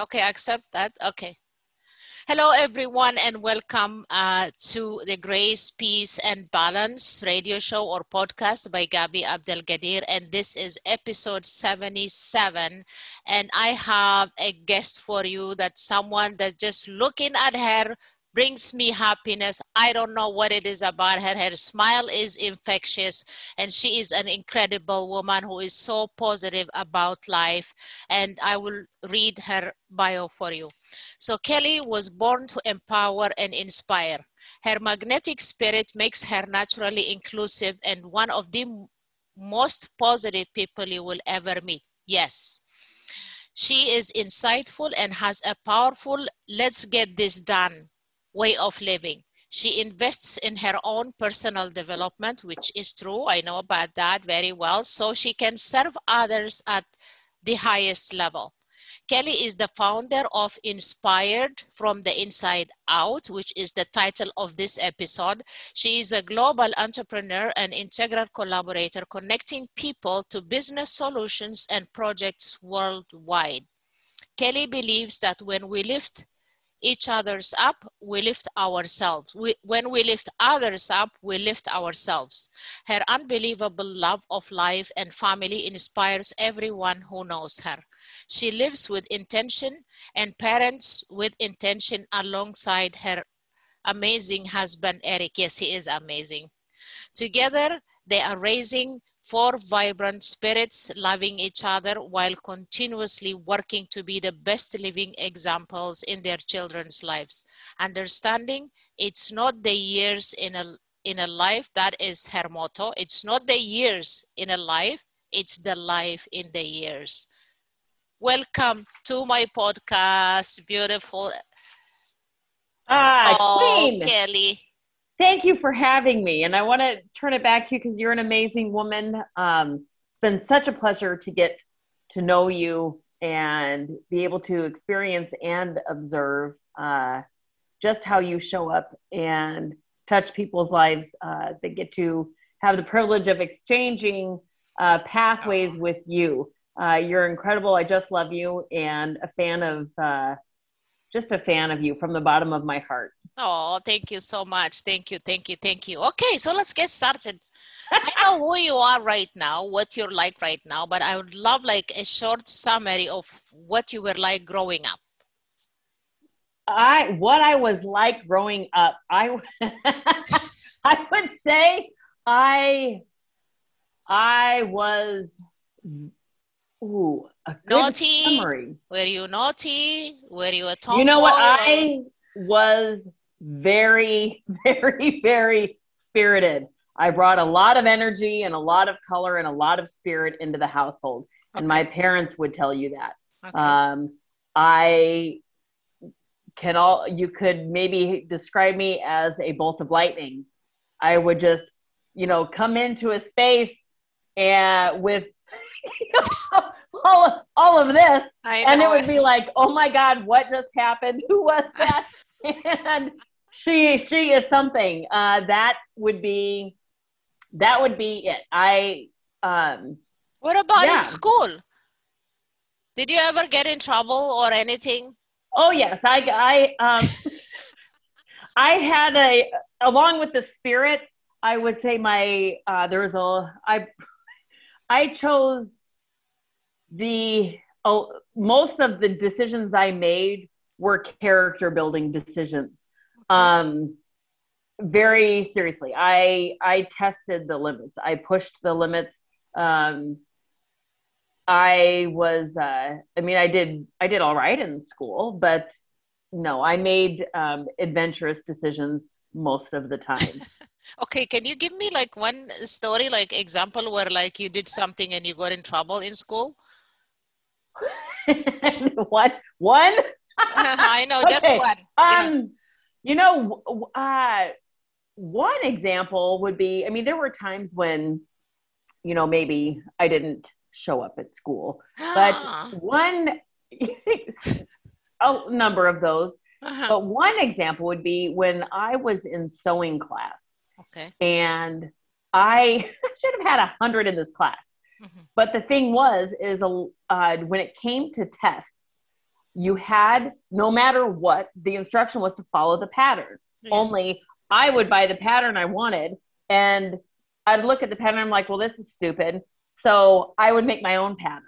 Okay, accept that. Okay. Hello, everyone, and welcome uh, to the Grace, Peace, and Balance radio show or podcast by Gabi Abdelgadir. And this is episode 77. And I have a guest for you that someone that just looking at her brings me happiness. I don't know what it is about her. Her smile is infectious, and she is an incredible woman who is so positive about life. And I will read her bio for you. So, Kelly was born to empower and inspire. Her magnetic spirit makes her naturally inclusive and one of the most positive people you will ever meet. Yes. She is insightful and has a powerful, let's get this done way of living. She invests in her own personal development, which is true. I know about that very well. So she can serve others at the highest level. Kelly is the founder of Inspired from the Inside Out, which is the title of this episode. She is a global entrepreneur and integral collaborator connecting people to business solutions and projects worldwide. Kelly believes that when we lift each others up, we lift ourselves. We, when we lift others up, we lift ourselves. Her unbelievable love of life and family inspires everyone who knows her. She lives with intention and parents with intention alongside her amazing husband, Eric. Yes, he is amazing. Together, they are raising four vibrant spirits loving each other while continuously working to be the best living examples in their children's lives. Understanding it's not the years in a in a life that is her motto. It's not the years in a life, it's the life in the years. Welcome to my podcast, beautiful. Ah, oh. Kelly. Thank you for having me. And I want to turn it back to you because you're an amazing woman. Um, it's been such a pleasure to get to know you and be able to experience and observe uh, just how you show up and touch people's lives uh, that get to have the privilege of exchanging uh, pathways with you. Uh, you're incredible. I just love you and a fan of uh, just a fan of you from the bottom of my heart. Oh, thank you so much. Thank you, thank you, thank you. Okay, so let's get started. I know who you are right now, what you're like right now, but I would love like a short summary of what you were like growing up. I what I was like growing up. I I would say I I was ooh naughty. Summary. Were you naughty? Were you a tomboy? You know what? I was very, very, very spirited. I brought a lot of energy and a lot of color and a lot of spirit into the household. Okay. And my parents would tell you that. Okay. Um, I can all, you could maybe describe me as a bolt of lightning. I would just, you know, come into a space and with all, all of this. And it would be like, oh my God, what just happened? Who was that? and she she is something. Uh, that would be that would be it. I um What about yeah. in school? Did you ever get in trouble or anything? Oh yes, I I um I had a along with the spirit, I would say my uh there was a I I chose the oh, most of the decisions I made were character building decisions. Um, very seriously, I I tested the limits. I pushed the limits. Um, I was, uh, I mean, I did I did all right in school, but no, I made um, adventurous decisions most of the time. okay, can you give me like one story, like example where like you did something and you got in trouble in school? what one? I know, just one. Um, yeah. you know, uh, one example would be, I mean, there were times when, you know, maybe I didn't show up at school, but one, a number of those. Uh-huh. But one example would be when I was in sewing class. Okay. And I should have had a hundred in this class. Mm-hmm. But the thing was, is a uh, when it came to tests, you had no matter what the instruction was to follow the pattern Yeah. only i would buy the pattern i wanted and i'd look at the pattern i'm like well this is stupid so i would make my own pattern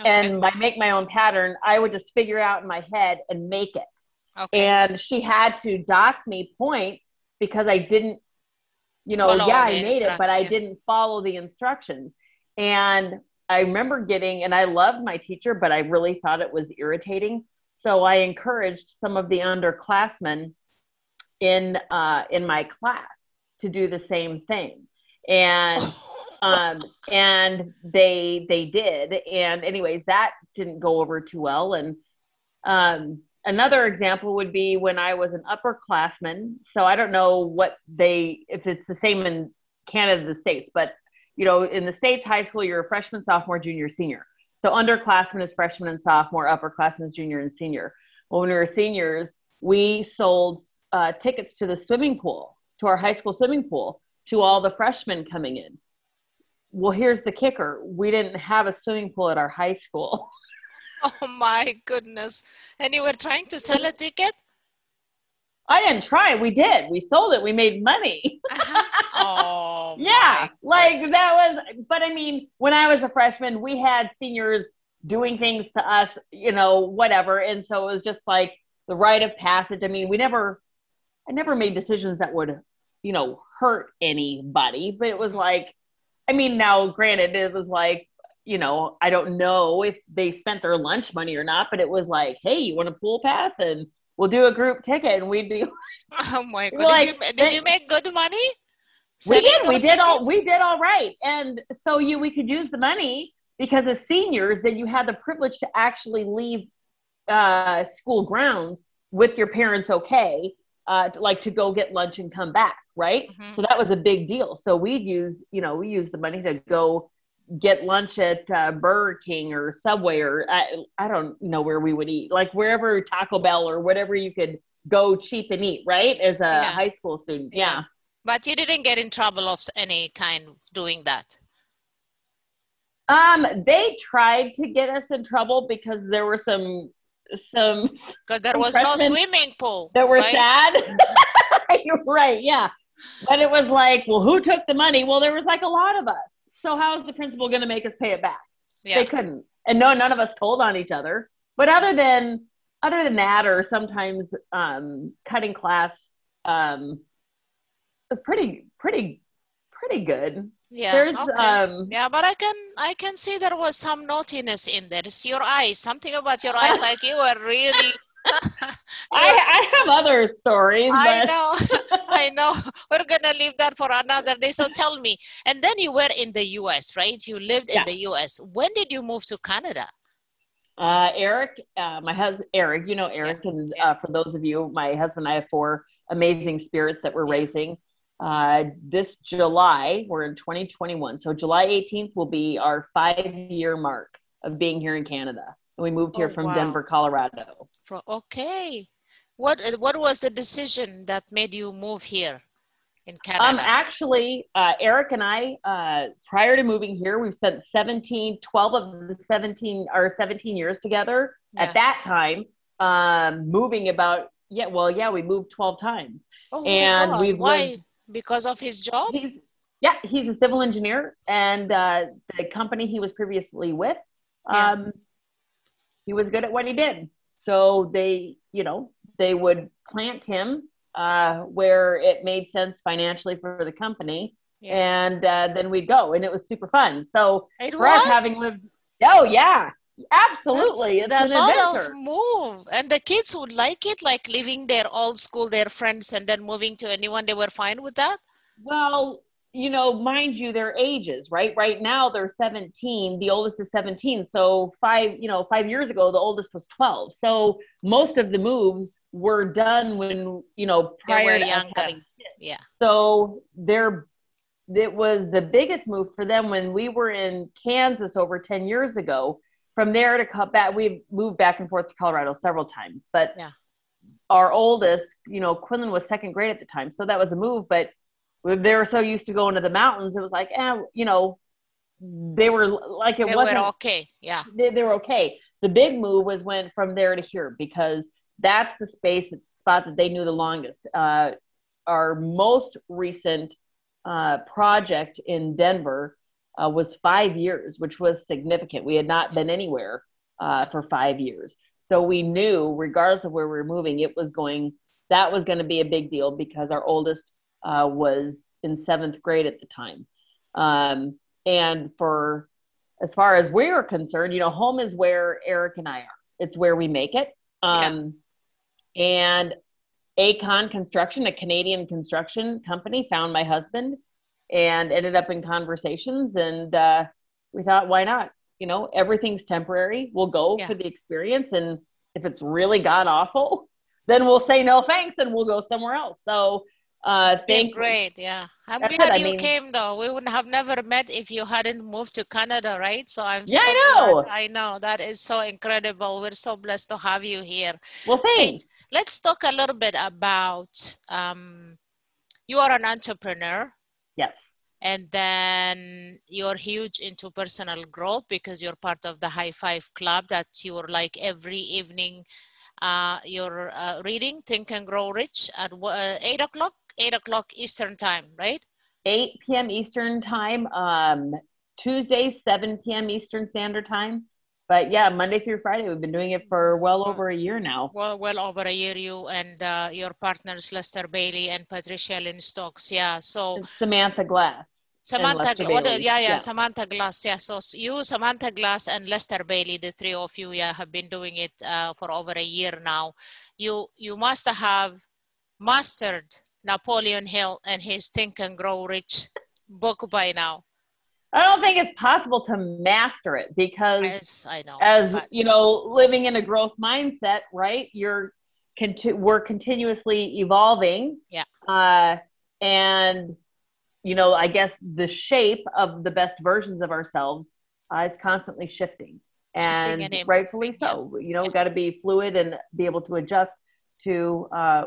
Okay. and by make my own pattern i would just figure out in my head and make it okay. and she had to dock me points because I didn't, you know, Follow yeah, I made it, but I didn't follow the instructions. And I remember getting, and I loved my teacher, but I really thought it was irritating. So I encouraged some of the underclassmen in uh, in my class to do the same thing, and um, and they they did. And anyways, that didn't go over too well. And um, another example would be when I was an upperclassman. So I don't know what they if it's the same in Canada, the states, but you know, in the states, high school, you're a freshman, sophomore, junior, senior. So underclassmen is freshman and sophomore, upperclassmen is junior and senior. Well, when we were seniors, we sold uh, tickets to the swimming pool, to our high school swimming pool, to all the freshmen coming in. Well, here's the kicker: we didn't have a swimming pool at our high school. oh my goodness. And you were trying to sell a ticket? I didn't try. We did. We sold it. We made money. Uh-huh. Oh yeah, like that was. But I mean, when I was a freshman, we had seniors doing things to us, you know, whatever, and so it was just like the rite of passage. I mean, we never, I never made decisions that would, you know, hurt anybody. But it was like, I mean, now granted, it was like. You know, I don't know if they spent their lunch money or not, but it was like, hey, you want a pool pass? And we'll do a group ticket and we'd be Oh my god. Like, did, you, did you make good money? we did we did all we did all right and so you we could use the money because as seniors then you had the privilege to actually leave uh, school grounds with your parents okay uh, like to go get lunch and come back right Mhm. so that was a big deal so we'd use you know we use the money to go get lunch at uh, burger king or subway or I, I don't know where we would eat like wherever taco bell or whatever you could go cheap and eat right as a Yeah. high school student Yeah. yeah. But you didn't get in trouble of any kind doing that. Um, they tried to get us in trouble because there were some some Because there was no swimming pool. that were right? sad. You're right, yeah. But it was like, well, who took the money? Well, there was like a lot of us. So how is the principal going to make us pay it back? Yeah. They couldn't, and no, none of us told on each other. But other than other than that, or sometimes um, cutting class, um, was pretty pretty pretty good. Yeah. There's, okay. um, yeah, but I can I can see there was some naughtiness in there. It's your eyes. Something about your eyes, like you were really. I, I have other stories, I know, I know. We're gonna leave that for another day. So tell me, and then you were in the U.S., right? You lived in Yeah. the U.S. When did you move to Canada? Uh, Eric, uh, my husband, Eric, you know Eric, and yeah. uh, for those of you, my husband and I have four amazing spirits that we're raising. Uh, this July, we're in 2021, so July 18th will be our five-year mark of being here in Canada, and we moved here Oh, from wow. Denver, Colorado. Okay. What what was the decision that made you move here in Canada? Um, actually, uh, Eric and I, uh, prior to moving here, we've spent 17, 12 of the 17 or 17 years together. Yeah. At that time, um, moving about, yeah, well, yeah, we moved 12 times. oh my and God, we've why? lived- Because of his job? He's, yeah, he's a civil engineer, and uh, the company he was previously with, Yeah. um, he was good at what he did. So they, you know, they would plant him uh, where it made sense financially for the company, Yeah. and uh, then we'd go, and it was super fun. So It for us having lived, oh yeah, absolutely, That's it's a an lot adventure. of move. And the kids would like it, like leaving their old school, their friends, and then moving to anyone. They were fine with that? Well, you know, mind you, their ages, right? Right now they're 17. The oldest is 17. So five, you know, five years ago, the oldest was 12. So most of the moves were done when, you know, prior to younger. having kids. Yeah. So they're, it was the biggest move for them when we were in Kansas over 10 years ago. From there to come back, we've moved back and forth to Colorado several times. But Yeah. our oldest, you know, Quinlan was second grade at the time. So that was a move. But they were so used to going to the mountains, it was like, eh, you know, they were like it They wasn't okay. Yeah. they, they were okay. The big move was when from there to here because that's the space spot that they knew the longest. Uh, our most recent uh, project in Denver uh, was five years, which was significant. We had not been anywhere uh, for five years, so we knew, regardless of where we were moving, it was going. That was going to be a big deal because our oldest uh, was in seventh grade at the time, um, and for as far as we are concerned, you know, home is where Eric and I are. It's where we make it. Um, And Aecon Construction, a Canadian construction company, found my husband and ended up in conversations. And uh, we thought, why not? You know, everything's temporary. We'll go Yeah. for the experience. And if it's really god awful, then we'll say no thanks and we'll go somewhere else. So, uh, It's been thank great. Yeah. I'm That's glad it, I you mean- came though. We wouldn't have never met if you hadn't moved to Canada, right? So I'm Yeah, so I know. glad. I know. That is so incredible. We're so blessed to have you here. Well, thanks. Let's talk a little bit about um, you are an entrepreneur Yes. and then you're huge into personal growth because you're part of the high five club that you're like every evening uh, you're uh, reading think and grow rich at uh, 8 o'clock 8 o'clock eastern time right 8 p.m. Eastern time, um, Tuesdays, 7 p.m. Eastern Standard Time. But yeah, Monday through Friday, we've been doing it for well over a year now. well well over a year you and uh, your partners lester bailey and patricia lynn stokes yeah so Samantha Glass. Samantha, what, yeah, yeah, Yeah. Samantha Glass. Yeah, so you, Samantha Glass, and Lester Bailey, the three of you, yeah, have been doing it uh, for over a year now. You you must have mastered Napoleon Hill and his Think and Grow Rich book by now. I don't think it's possible to master it because, As I know, as but- you know, living in a growth mindset, right? You're conti- we're continuously evolving. Yeah. Uh, and you know, I guess the shape of the best versions of ourselves uh, is constantly shifting, Shifting and and rightfully so. You know, Yeah. got to be fluid and be able to adjust to uh,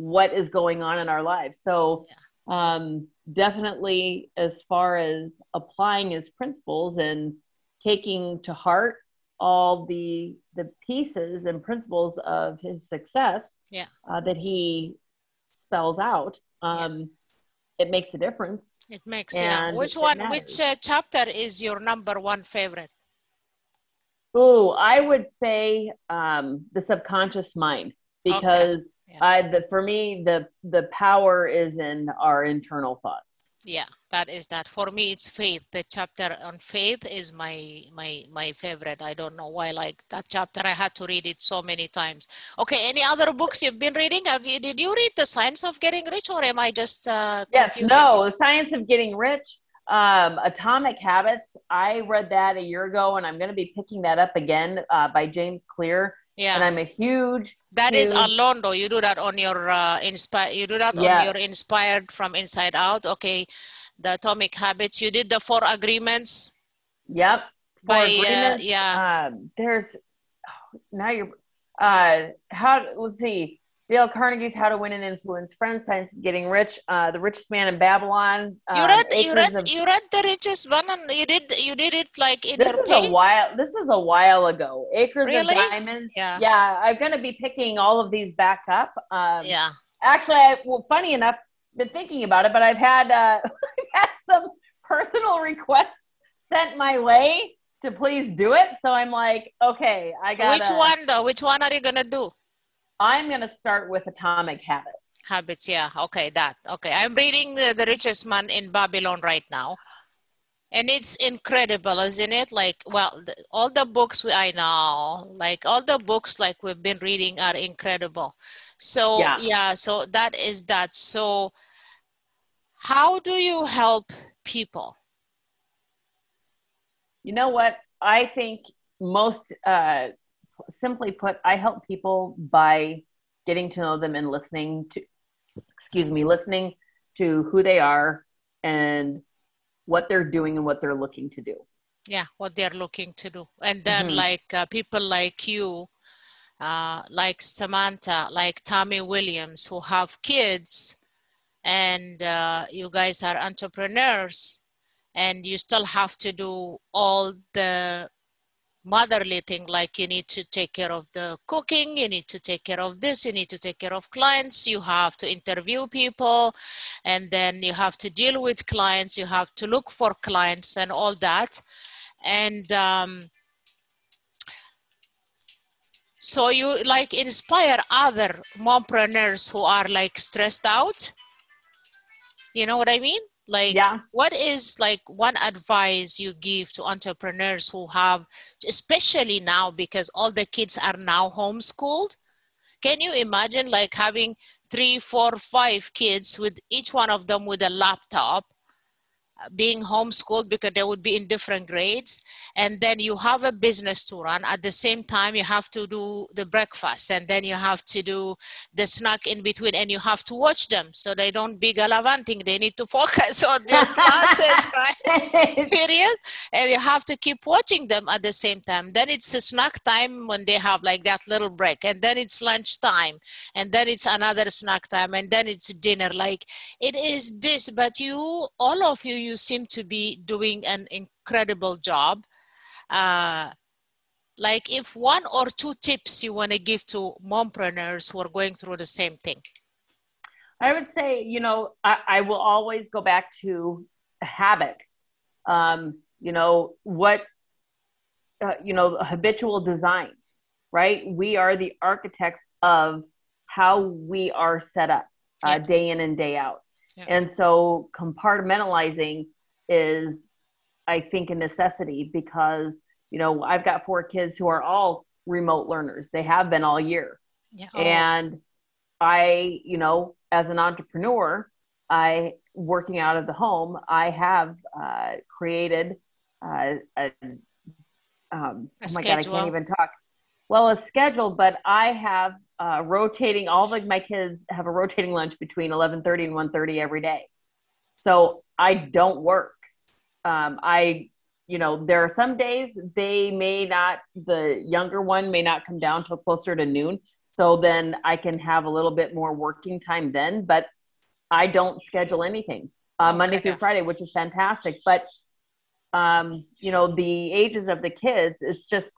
what is going on in our lives. So, um, definitely, as far as applying his principles and taking to heart all the the pieces and principles of his success Yeah. uh, that he spells out, um, it makes a difference. it makes yeah. Which one? matters. Which uh, chapter is your number one favorite? Ooh, I would say um, the subconscious mind because Yeah. I the for me the the power is in our internal thoughts. Yeah, that is that. For me, it's faith. The chapter on faith is my my my favorite. I don't know why. Like that chapter, I had to read it so many times. Okay, any other books you've been reading? Have you? Did you read The Science of Getting Rich, or am I just uh, Yes, no, you? the science of getting rich. Um, Atomic Habits. I read that a year ago, and I'm going to be picking that up again uh, by James Clear. And I'm a huge that is huge- alone though. You do that on your uh, inspire. You do that on Yes. your inspired from inside out. Okay, the Atomic Habits. You did the four agreements yep. For by uh, agreements, yeah. um, there's oh, now you're uh how let's see Dale Carnegie's How to Win and Influence Friends, Science of Getting Rich, uh, The Richest Man in Babylon. You um, read you read of- you read the richest one and you did you did it like in this is page? a while. This is a while ago. Acres Really? of Diamonds. Yeah. Yeah, I'm gonna be picking all of these back up. Um, Yeah. Actually, I, well, funny enough, been thinking about it, but I've had uh, I've had some personal requests sent my way to please do it. So I'm like, okay, I got. Which one though? Which one are you gonna do? I'm gonna start with Atomic Habits. Habits, yeah. Okay, that. Okay. I'm reading the, the richest man in Babylon right now. And it's incredible, isn't it? Like, well, the, all the books we, I know, like all the books like we've been reading are incredible. So, Yeah. yeah, so that is that. So, how do you help people? You know what? I think most uh, simply put, I help people by getting to know them and listening to, excuse me, listening to who they are and what they're doing and what they're looking to do. yeah what they're looking to do and then Mhm. like uh, people like you uh, like samantha like tommy williams who have kids and uh, you guys are entrepreneurs and you still have to do all the motherly thing like you need to take care of the cooking you need to take care of this you need to take care of clients you have to interview people and then you have to deal with clients you have to look for clients and all that. And um, so you like inspire other mompreneurs who are like stressed out. You know what i mean like Yeah. what is like one advice you give to entrepreneurs who have especially now because all the kids are now homeschooled can you imagine like having three four five kids with each one of them with a laptop being homeschooled because they would be in different grades. And then you have a business to run. At the same time you have to do the breakfast. And then you have to do the snack in between. And you have to watch them so they don't be gallivanting. They need to focus on their classes right? Period. And you have to keep watching them at the same time. Then it's a snack time when they have like that little break. And then it's lunch time. And then it's another snack time. And then it's dinner. Like it is this. But you all of you you seem to be doing an incredible job uh, like if one or two tips you want to give to mompreneurs who are going through the same thing I would say, you know, I, I will always go back to habits. Um, you know, what, uh, you know, habitual design, right? We are the architects of how we are set up uh, day in and day out. Yeah. And so compartmentalizing is, I think, a necessity because, you know, I've got four kids who are all remote learners. They have been all year. Yeah. And i you know as an entrepreneur i working out of the home i have uh, created uh, a um, A oh my god i can't even talk. Well a schedule but i have uh, rotating all of my kids have a rotating lunch between 11.30 and 1.30 every day. So i don't work. Um, i you know there are some days they may not the younger one may not come down till closer to noon. So then i can have a little bit more working time then but i don't schedule anything uh, monday Okay. through friday which is fantastic. But um, you know the ages of the kids it's just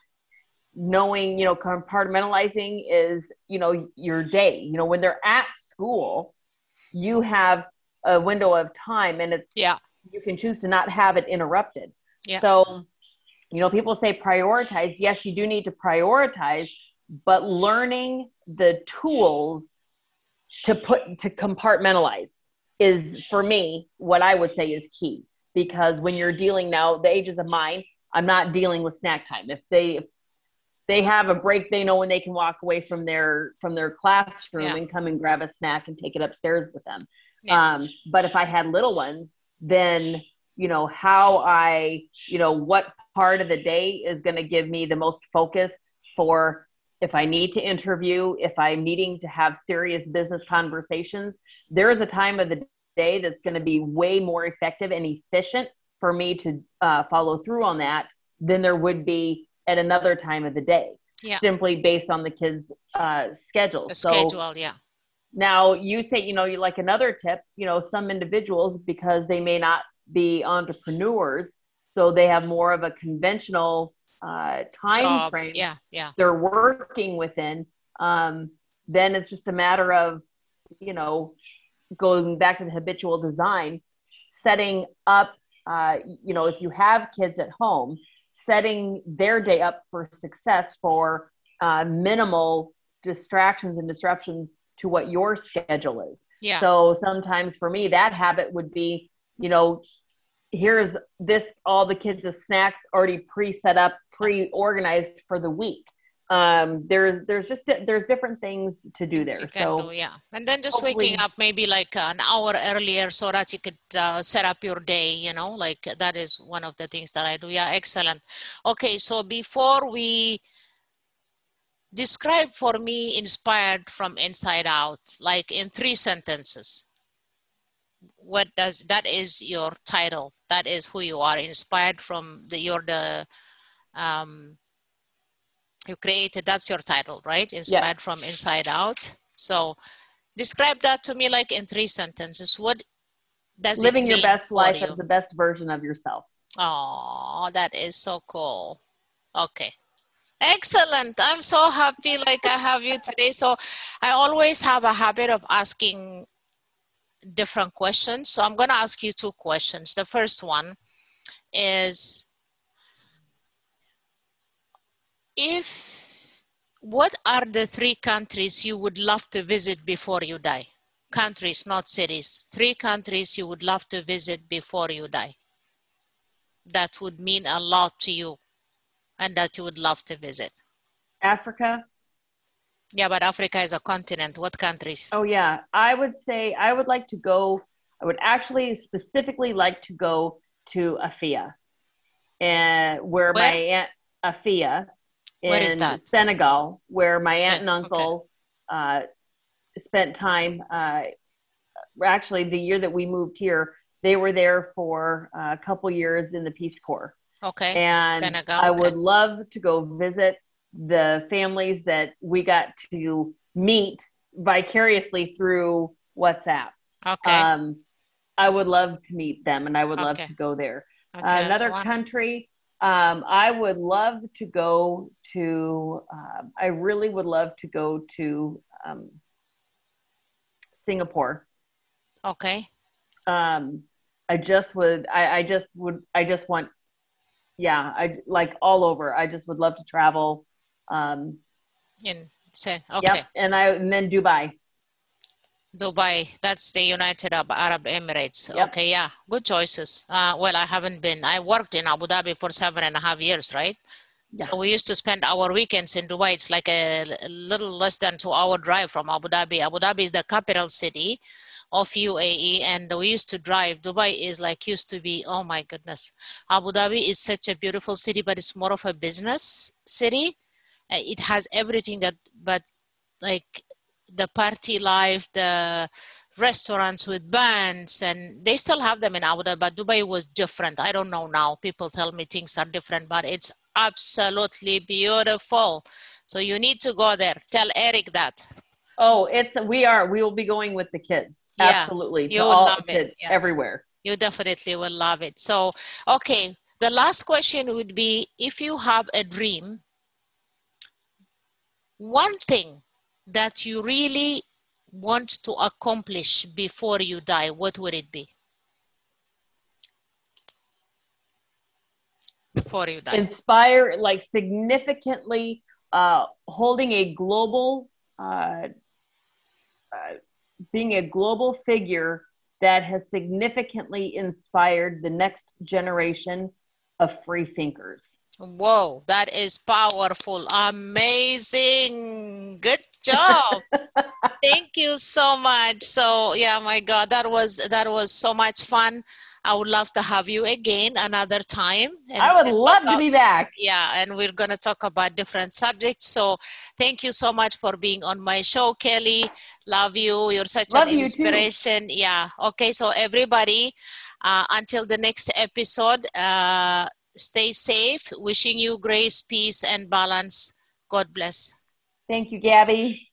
knowing you know compartmentalizing is you know your day you know when they're at school you have a window of time and it's yeah you can choose to not have it interrupted. Yeah. So, you know, people say prioritize. Yes, you do need to prioritize, but learning the tools to put to compartmentalize is for me what I would say is key because when you're dealing now the ages of mine, I'm not dealing with snack time. If they if they have a break, they know when they can walk away from their from their classroom Yeah. and come and grab a snack and take it upstairs with them. Yeah. Um, but if I had little ones, then you know how I, you know, what part of the day is going to give me the most focus for if I need to interview, if I'm needing to have serious business conversations. There is a time of the day that's going to be way more effective and efficient for me to uh, follow through on that than there would be at another time of the day. Yeah. Simply based on the kids' uh, schedule. a so schedule yeah now you say, you know, you like another tip, you know, some individuals because they may not be entrepreneurs, so they have more of a conventional uh, time Job. frame yeah yeah they're working within. Um, then it's just a matter of, you know, going back to the habitual design, setting up, uh, you know, if you have kids at home, setting their day up for success for uh, minimal distractions and disruptions to what your schedule is. yeah So sometimes for me, that habit would be, you know, here's this all the kids' snacks already pre-set up, pre-organized for the week. Um, there's there's just there's different things to do there. So do, yeah. And then just waking up maybe like an hour earlier so that you could uh, set up your day you know like that is one of the things that i do. Yeah excellent. Okay so before we describe for me inspired from inside out like in three sentences what does that is your title. That is who you are inspired from the you're the um you created that's your title right inspired from inside out so describe that to me like in three sentences what Does living your best life you? as the best version of yourself. Oh, that is so cool. Okay. Excellent. I'm so happy like I have you today. So I always have a habit of asking different questions. So I'm going to ask you two questions. The first one is if what are the three countries you would love to visit before you die? Countries, not cities. Three countries you would love to visit before you die. That would mean a lot to you and that you would love to visit. Africa. Yeah, but Africa is a continent. What countries? Oh yeah, I would say I would like to go. I would actually specifically like to go to Afia, eh, and where, my aunt Afia in Where is that? Senegal, where my aunt and Yeah, okay. uncle uh, spent time. Uh, actually, the year that we moved here, they were there for uh, a couple years in the Peace Corps. Okay. and Senegal, I okay. would love to go visit the families that we got to meet vicariously through WhatsApp. Okay. Um, I would love to meet them, and I would love to go there. okay that's Another country, um, I would love to go to. Um, I really would love to go to um, Singapore. Okay. um i just would I, I just would i just want yeah i like all over i just would love to travel um In say okay. yep and i and then dubai Dubai. That's the United Arab, Emirates. Yep. Okay, yeah, good choices. Uh, well, I haven't been. I worked in Abu Dhabi for seven and a half years, right? Yeah. So we used to spend our weekends in Dubai. It's like a, a little less than two hour drive from Abu Dhabi. Abu Dhabi is the capital city of UAE, and we used to drive. Dubai is like used to be. Oh my goodness, Abu Dhabi is such a beautiful city, but it's more of a business city. Uh, It has everything that, but like the party life, the restaurants with bands, and they still have them in Abu Dhabi, but Dubai was different. I don't know now. People tell me things are different, but it's absolutely beautiful. So you need to go there. Tell Eric that. oh it's we are we will be going with the kids Yeah, absolutely you will love it, yeah. everywhere You definitely will love it. So, okay, the last question would be if you have a dream, one thing that you really want to accomplish before you die, what would it be? Before you die. inspire like significantly uh holding a global uh, uh being a global figure that has significantly inspired the next generation of free thinkers Whoa, that is powerful. Amazing. Good job. Thank you so much. So, yeah, my God, that was that was so much fun. I would love to have you again another time. and- i would love talk to be back yeah, and we're going to talk about different subjects. So, thank you so much for being on my show, Kelly. Love you. You're such Love an you too. inspiration. Yeah. Okay. So, everybody, uh, until the next episode, uh, stay safe. Wishing you grace, peace, and balance. God bless. Thank you gabby